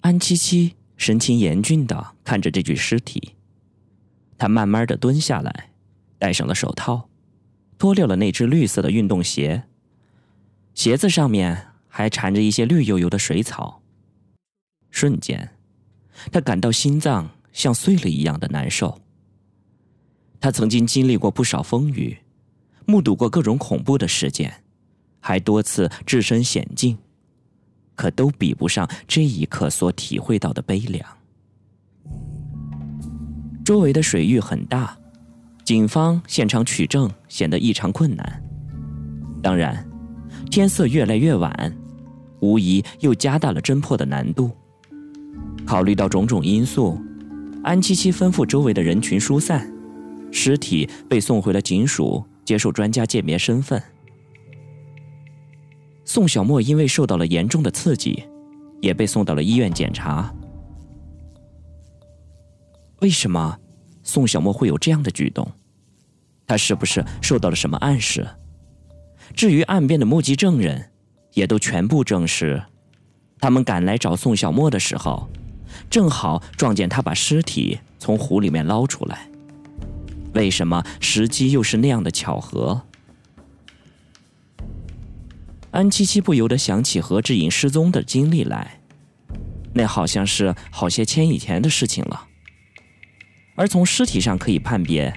安七七神情严峻的看着这具尸体，他慢慢的蹲下来，戴上了手套，脱掉了那只绿色的运动鞋，鞋子上面还缠着一些绿油油的水草。瞬间，他感到心脏像碎了一样的难受。他曾经经历过不少风雨，目睹过各种恐怖的事件，还多次置身险境。可都比不上这一刻所体会到的悲凉。周围的水域很大，警方现场取证显得异常困难。当然，天色越来越晚，无疑又加大了侦破的难度。考虑到种种因素，安七七吩咐周围的人群疏散，尸体被送回了警署接受专家鉴别身份。宋小沫因为受到了严重的刺激，也被送到了医院检查。为什么宋小沫会有这样的举动？他是不是受到了什么暗示？至于岸边的目击证人，也都全部证实，他们赶来找宋小沫的时候，正好撞见他把尸体从湖里面捞出来。为什么时机又是那样的巧合？安七七不由得想起何志颖失踪的经历来，那好像是好些天以前的事情了。而从尸体上可以判别，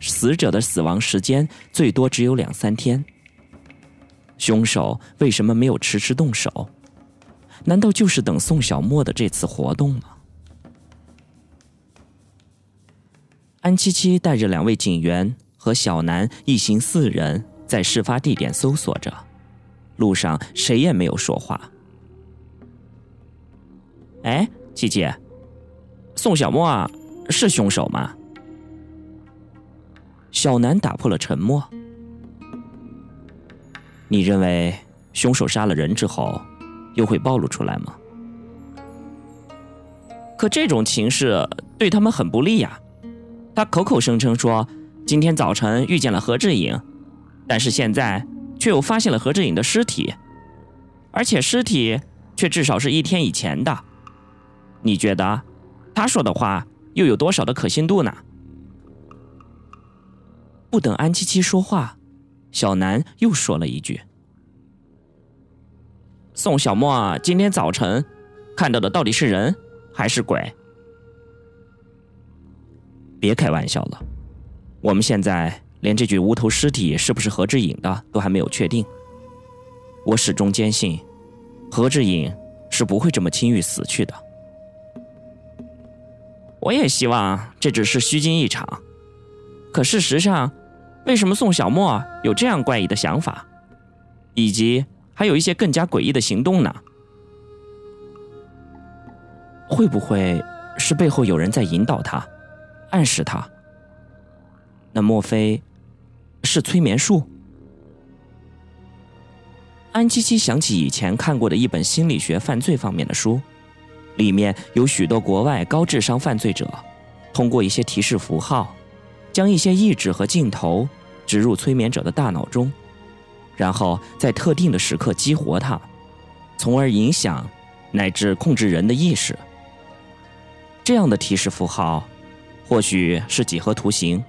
死者的死亡时间最多只有两三天。凶手为什么没有迟迟动手？难道就是等宋小沫的这次活动吗？安七七带着两位警员和小南一行四人在事发地点搜索着。路上谁也没有说话。哎，七七，宋小沫是凶手吗？小南打破了沉默。你认为凶手杀了人之后，又会暴露出来吗？可这种情势对他们很不利呀。他口口声称说今天早晨遇见了何志颖，但是现在。却又发现了何志颖的尸体，而且尸体却至少是一天以前的。你觉得他说的话又有多少的可信度呢？不等安七七说话，小南又说了一句：“宋小沫今天早晨看到的到底是人还是鬼？”别开玩笑了，我们现在。连这具无头尸体是不是何志颖的都还没有确定。我始终坚信，何志颖是不会这么轻易死去的。我也希望这只是虚惊一场。可事实上，为什么宋小沫有这样怪异的想法，以及还有一些更加诡异的行动呢？会不会是背后有人在引导他，暗示他？那莫非？是催眠术。安七七想起以前看过的一本心理学犯罪方面的书，里面有许多国外高智商犯罪者，通过一些提示符号，将一些意志和镜头植入催眠者的大脑中，然后在特定的时刻激活它，从而影响乃至控制人的意识。这样的提示符号，或许是几何图形，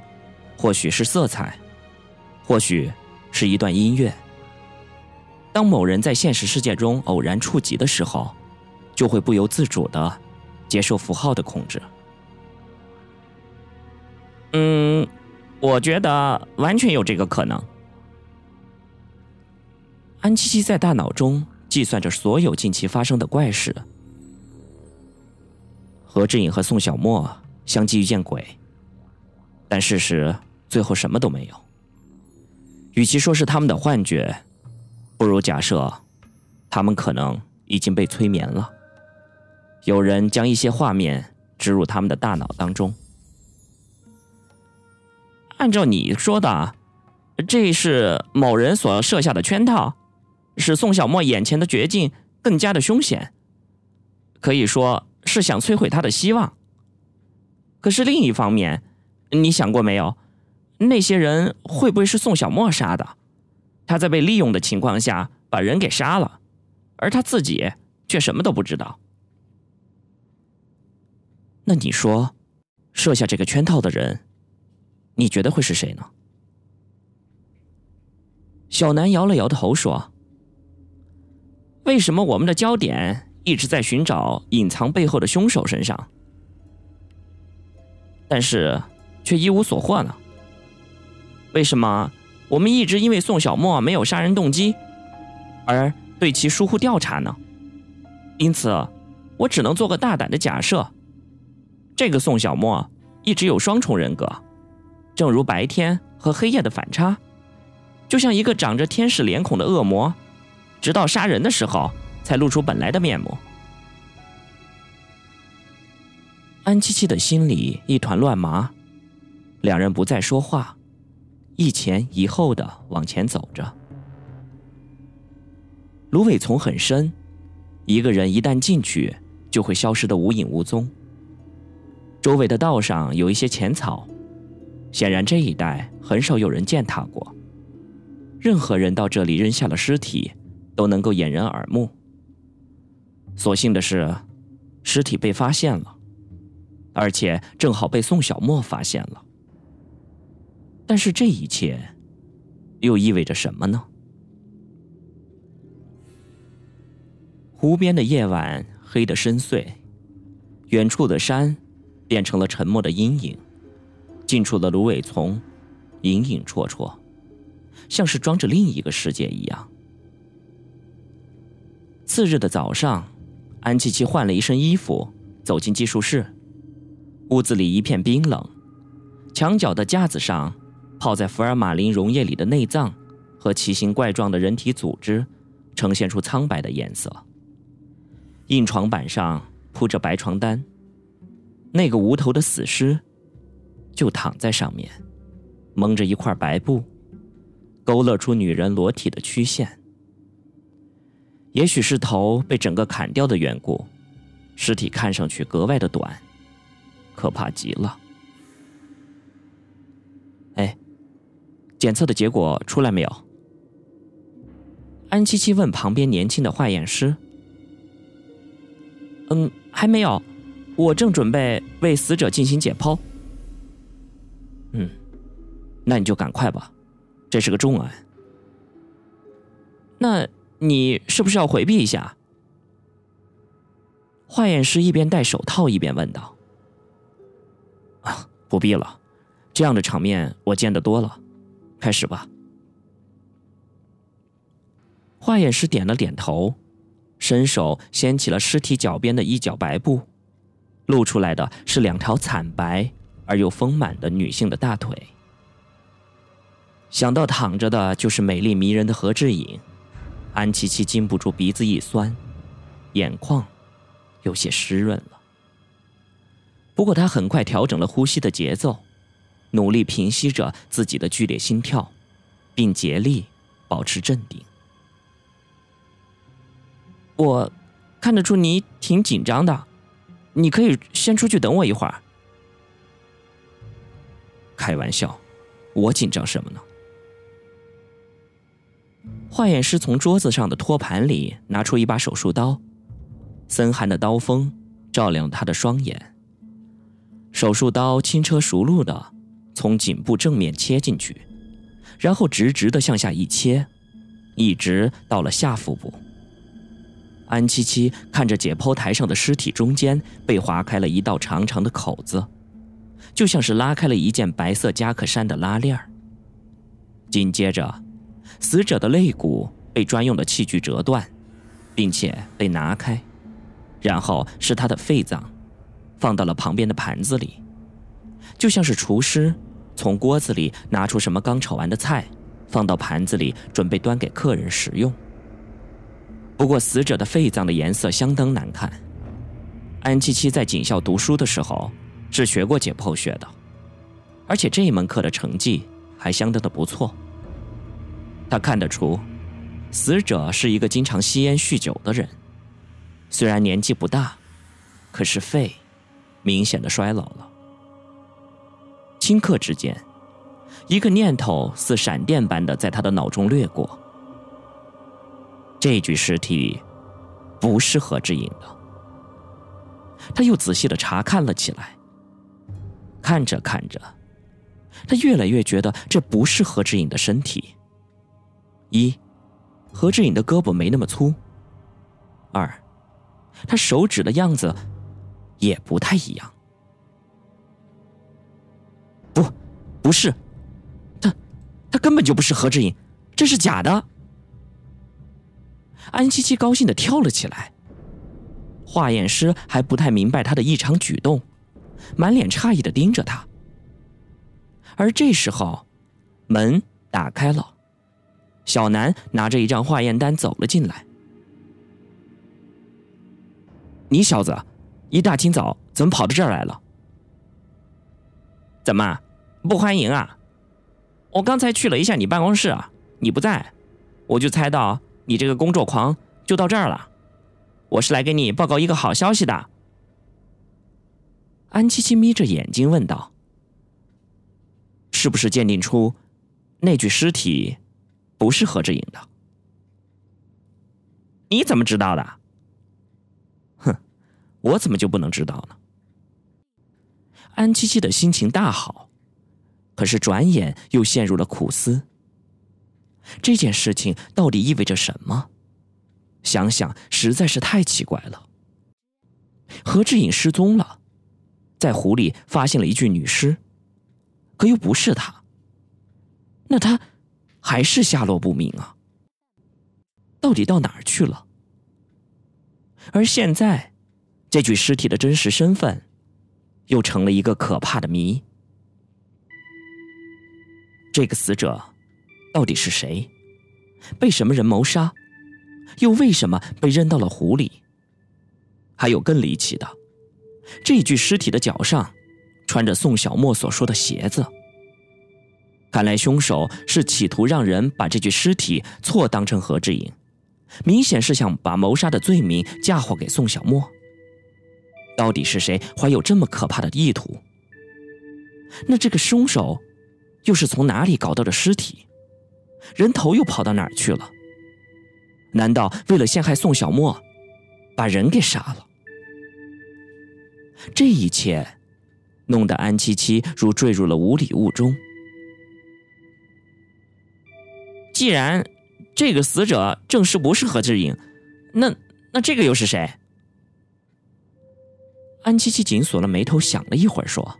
或许是色彩。或许是一段音乐。当某人在现实世界中偶然触及的时候，就会不由自主的接受符号的控制。嗯，我觉得完全有这个可能。安七七在大脑中计算着所有近期发生的怪事。何志颖和宋小沫相继遇见鬼，但事实最后什么都没有。与其说是他们的幻觉，不如假设，他们可能已经被催眠了。有人将一些画面植入他们的大脑当中。按照你说的，这是某人所设下的圈套，使宋小沫眼前的绝境更加的凶险。可以说是想摧毁他的希望。可是另一方面，你想过没有？那些人会不会是宋小沫杀的？他在被利用的情况下把人给杀了，而他自己却什么都不知道。那你说，设下这个圈套的人，你觉得会是谁呢？小南摇了摇头说：“为什么我们的焦点一直在寻找隐藏背后的凶手身上，但是却一无所获呢？为什么我们一直因为宋小沫没有杀人动机，而对其疏忽调查呢？因此，我只能做个大胆的假设。”这个宋小沫一直有双重人格，正如白天和黑夜的反差，就像一个长着天使脸孔的恶魔，直到杀人的时候才露出本来的面目。安七七的心里一团乱麻，两人不再说话，一前一后的往前走着。芦苇丛很深，一个人一旦进去，就会消失的无影无踪。周围的道上有一些浅草，显然这一带很少有人践踏过。任何人到这里扔下了尸体，都能够掩人耳目。所幸的是，尸体被发现了，而且正好被宋小沫发现了。但是这一切，又意味着什么呢？湖边的夜晚黑得深邃，远处的山。变成了沉默的阴影，近处的芦苇丛，影影绰绰，像是装着另一个世界一样。次日的早上，安琪琪换了一身衣服，走进技术室。屋子里一片冰冷，墙角的架子上，泡在福尔马林溶液里的内脏和奇形怪状的人体组织，呈现出苍白的颜色。硬床板上铺着白床单。那个无头的死尸，就躺在上面，蒙着一块白布，勾勒出女人裸体的曲线。也许是头被整个砍掉的缘故，尸体看上去格外的短，可怕极了。检测的结果出来没有？安七七问旁边年轻的化验师。嗯，还没有。我正准备为死者进行解剖。嗯，那你就赶快吧，这是个重案。那你是不是要回避一下？化验师一边戴手套一边问道。啊，不必了，这样的场面我见得多了。开始吧。化验师点了点头，伸手掀起了尸体脚边的一角白布。露出来的是两条惨白而又丰满的女性的大腿。想到躺着的就是美丽迷人的何志颖，安琪琪禁不住鼻子一酸，眼眶有些湿润了。不过她很快调整了呼吸的节奏，努力平息着自己的剧烈心跳，并竭力保持镇定。我看得出你挺紧张的。你可以先出去等我一会儿。开玩笑，我紧张什么呢？化验师从桌子上的托盘里拿出一把手术刀，森寒的刀锋照亮他的双眼。手术刀轻车熟路的从颈部正面切进去，然后直直的向下一切，一直到了下腹部。安七七看着解剖台上的尸体中间被划开了一道长长的口子，就像是拉开了一件白色夹克衫的拉链儿紧接着，死者的肋骨被专用的器具折断，并且被拿开，然后是他的肺脏，放到了旁边的盘子里，就像是厨师从锅子里拿出什么刚炒完的菜，放到盘子里准备端给客人食用。不过，死者的肺脏的颜色相当难看。安七七在警校读书的时候是学过解剖学的，而且这一门课的成绩还相当的不错。他看得出，死者是一个经常吸烟酗酒的人，虽然年纪不大，可是肺明显的衰老了。顷刻之间，一个念头似闪电般的在他的脑中掠过。这具尸体不是何志颖的。他又仔细的查看了起来。看着看着，他越来越觉得这不是何志颖的身体。一，何志颖的胳膊没那么粗；二，他手指的样子也不太一样。不是，他，他根本就不是何志颖，这是假的。安七七高兴的跳了起来。化验师还不太明白他的异常举动，满脸诧异的盯着他。而这时候，门打开了，小南拿着一张化验单走了进来。你小子，一大清早怎么跑到这儿来了？怎么不欢迎啊？我刚才去了一下你办公室，你不在，我就猜到你这个工作狂就到这儿了。我是来给你报告一个好消息的。安七七眯着眼睛问道：“是不是鉴定出那具尸体不是何志颖的？你怎么知道的？哼，我怎么就不能知道呢？”安七七的心情大好，可是转眼又陷入了苦思。这件事情到底意味着什么？想想实在是太奇怪了。何志颖失踪了，在湖里发现了一具女尸，可又不是他。那他还是下落不明啊？到底到哪儿去了？而现在，这具尸体的真实身份，又成了一个可怕的谜。这个死者到底是谁？被什么人谋杀？又为什么被扔到了湖里？还有更离奇的，这具尸体的脚上穿着宋小沫所说的鞋子。看来凶手是企图让人把这具尸体错当成何志颖，明显是想把谋杀的罪名嫁祸给宋小沫。到底是谁怀有这么可怕的意图？那这个凶手又是从哪里搞到的尸体？人头又跑到哪儿去了？难道为了陷害宋小沫，把人给杀了？这一切弄得安七七如坠入了无底雾中。既然这个死者正是不是何志颖，那那这个又是谁？安七七紧锁了眉头，想了一会儿，说：“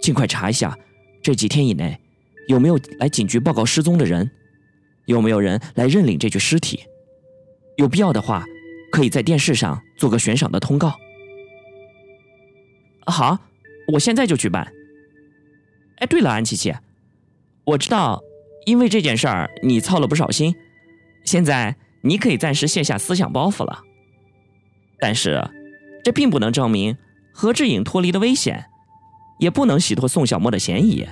尽快查一下，这几天以内有没有来警局报告失踪的人。”有没有人来认领这具尸体？有必要的话，可以在电视上做个悬赏的通告。好，我现在就去办。哎，对了，安琪琪，我知道，因为这件事儿你操了不少心，现在你可以暂时卸下思想包袱了。但是，这并不能证明何志颖脱离了危险，也不能洗脱宋小沫的嫌疑。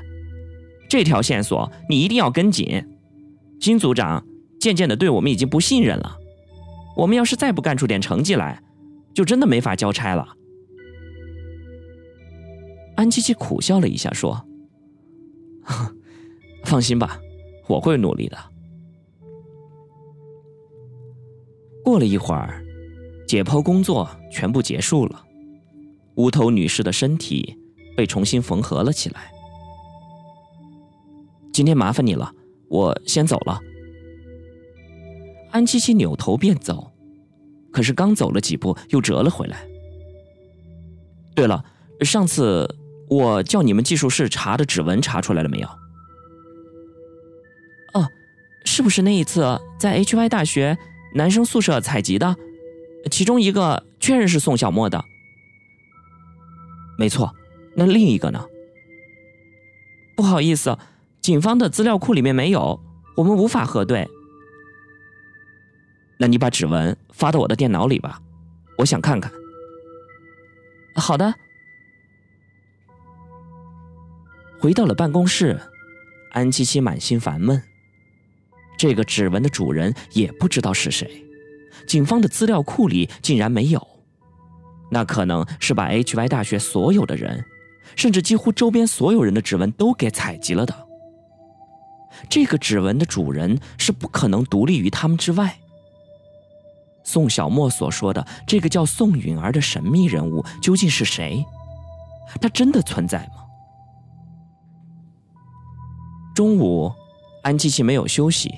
这条线索你一定要跟紧。金组长渐渐的对我们已经不信任了，我们要是再不干出点成绩来，就真的没法交差了。安七七苦笑了一下，说：“ 放心吧，我会努力的。”过了一会儿，解剖工作全部结束了，无头女士的身体被重新缝合了起来。今天麻烦你了。我先走了。安七七扭头便走，可是刚走了几步，又折了回来。对了，上次我叫你们技术室查的指纹查出来了没有？哦，是不是那一次在 HY 大学男生宿舍采集的？其中一个确认是宋小沫的。没错，那另一个呢？不好意思。警方的资料库里面没有，我们无法核对。那你把指纹发到我的电脑里吧，我想看看。好的。回到了办公室，安七七满心烦闷。这个指纹的主人也不知道是谁，警方的资料库里竟然没有，那可能是把 HY 大学所有的人，甚至几乎周边所有人的指纹都给采集了的。这个指纹的主人是不可能独立于他们之外。宋小沫所说的这个叫宋允儿的神秘人物究竟是谁？他真的存在吗？中午，安琪琪没有休息，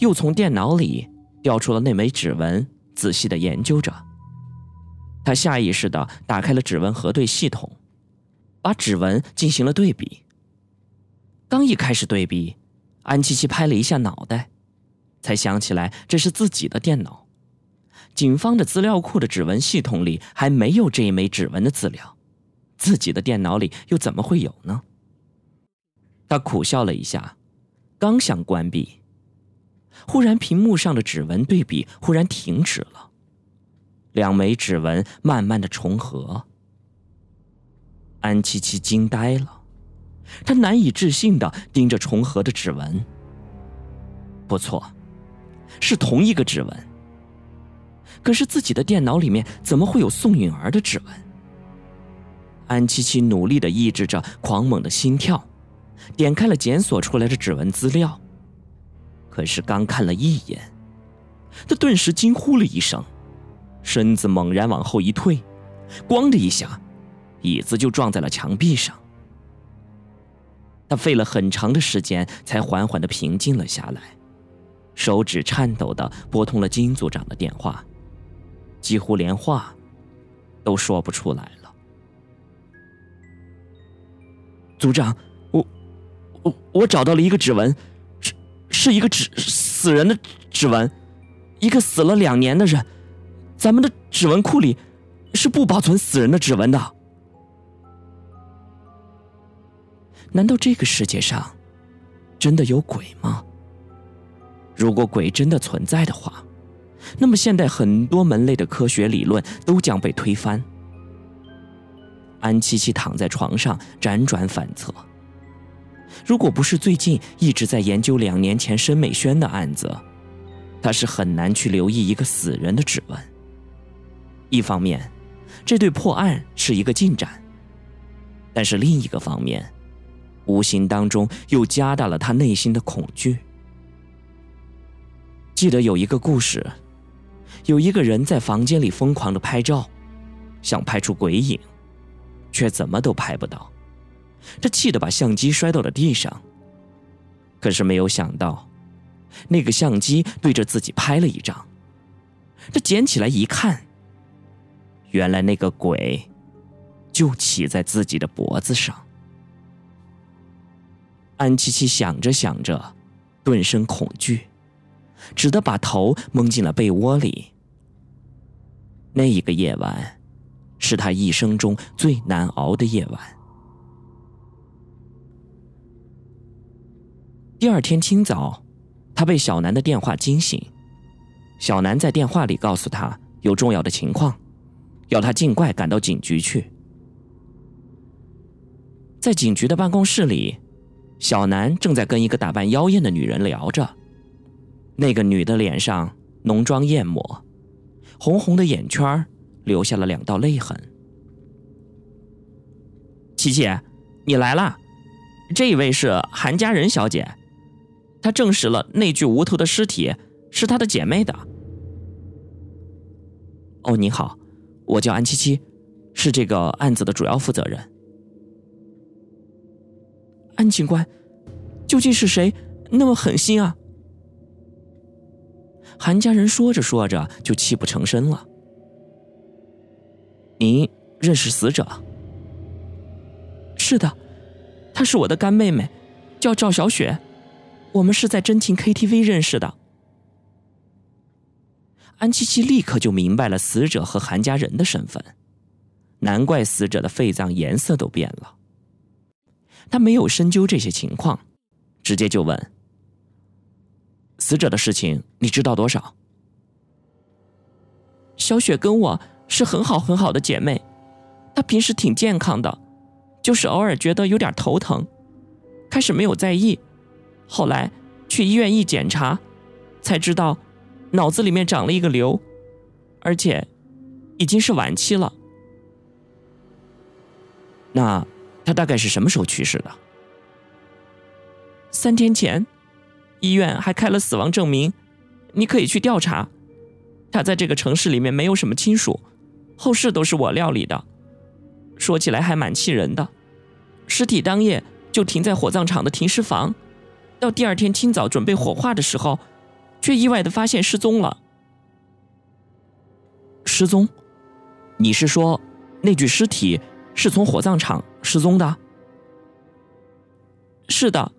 又从电脑里调出了那枚指纹，仔细的研究着。他下意识的打开了指纹核对系统，把指纹进行了对比。刚一开始对比，安七七拍了一下脑袋，才想起来这是自己的电脑。警方的资料库的指纹系统里还没有这一枚指纹的资料，自己的电脑里又怎么会有呢？他苦笑了一下，刚想关闭，忽然屏幕上的指纹对比忽然停止了，两枚指纹慢慢的重合。安七七惊呆了，他难以置信的盯着重合的指纹。不错，是同一个指纹。可是自己的电脑里面怎么会有宋允儿的指纹？安七七努力的抑制着狂猛的心跳，点开了检索出来的指纹资料。可是刚看了一眼，他顿时惊呼了一声，身子猛然往后一退，咣的一下，椅子就撞在了墙壁上。他费了很长的时间才缓缓的平静了下来，手指颤抖的拨通了金组长的电话。几乎连话都说不出来了。组长，我我我找到了一个指纹，是是一个指死人的指纹，一个死了两年的人。咱们的指纹库里是不保存死人的指纹的。难道这个世界上真的有鬼吗？如果鬼真的存在的话。那么，现代很多门类的科学理论都将被推翻。安七七躺在床上辗转反侧。如果不是最近一直在研究两年前申美轩的案子，他是很难去留意一个死人的指纹。一方面，这对破案是一个进展；但是另一个方面，无形当中又加大了他内心的恐惧。记得有一个故事。有一个人在房间里疯狂的拍照，想拍出鬼影，却怎么都拍不到。他气得把相机摔到了地上。可是没有想到，那个相机对着自己拍了一张。他捡起来一看，原来那个鬼就骑在自己的脖子上。安七七想着想着，顿生恐惧。只得把头蒙进了被窝里。那一个夜晚，是他一生中最难熬的夜晚。第二天清早，他被小南的电话惊醒。小南在电话里告诉他有重要的情况，要他尽快赶到警局去。在警局的办公室里，小南正在跟一个打扮妖艳的女人聊着。那个女的脸上浓妆艳抹，红红的眼圈留下了两道泪痕。琪琪，你来啦！这位是韩佳人小姐，她证实了那具无头的尸体是她的姐妹的。哦，你好，我叫安七七，是这个案子的主要负责人。安警官，究竟是谁那么狠心啊？韩家人说着说着就泣不成声了。您认识死者？是的，她是我的干妹妹，叫赵小雪，我们是在真情 KTV 认识的。安七七立刻就明白了死者和韩家人的身份，难怪死者的肺脏颜色都变了。他没有深究这些情况，直接就问。死者的事情你知道多少？小雪跟我是很好很好的姐妹，她平时挺健康的，就是偶尔觉得有点头疼，开始没有在意，后来去医院一检查，才知道脑子里面长了一个瘤，而且已经是晚期了。那他大概是什么时候去世的？三天前。医院还开了死亡证明，你可以去调查。他在这个城市里面没有什么亲属，后事都是我料理的。说起来还蛮气人的，尸体当夜就停在火葬场的停尸房，到第二天清早准备火化的时候，却意外的发现失踪了。失踪？你是说那具尸体是从火葬场失踪的？是的，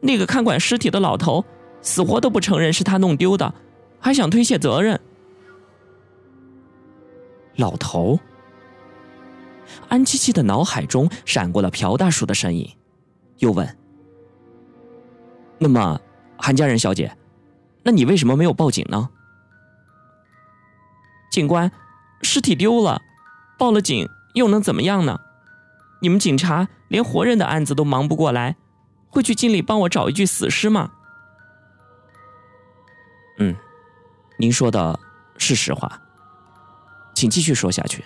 那个看管尸体的老头死活都不承认是他弄丢的，还想推卸责任。老头。安七七的脑海中闪过了朴大叔的身影，又问：“那么，韩家人小姐，那你为什么没有报警呢？”警官，尸体丢了，报了警又能怎么样呢？你们警察连活人的案子都忙不过来，会去尽力帮我找一具死尸吗？嗯，您说的是实话，请继续说下去。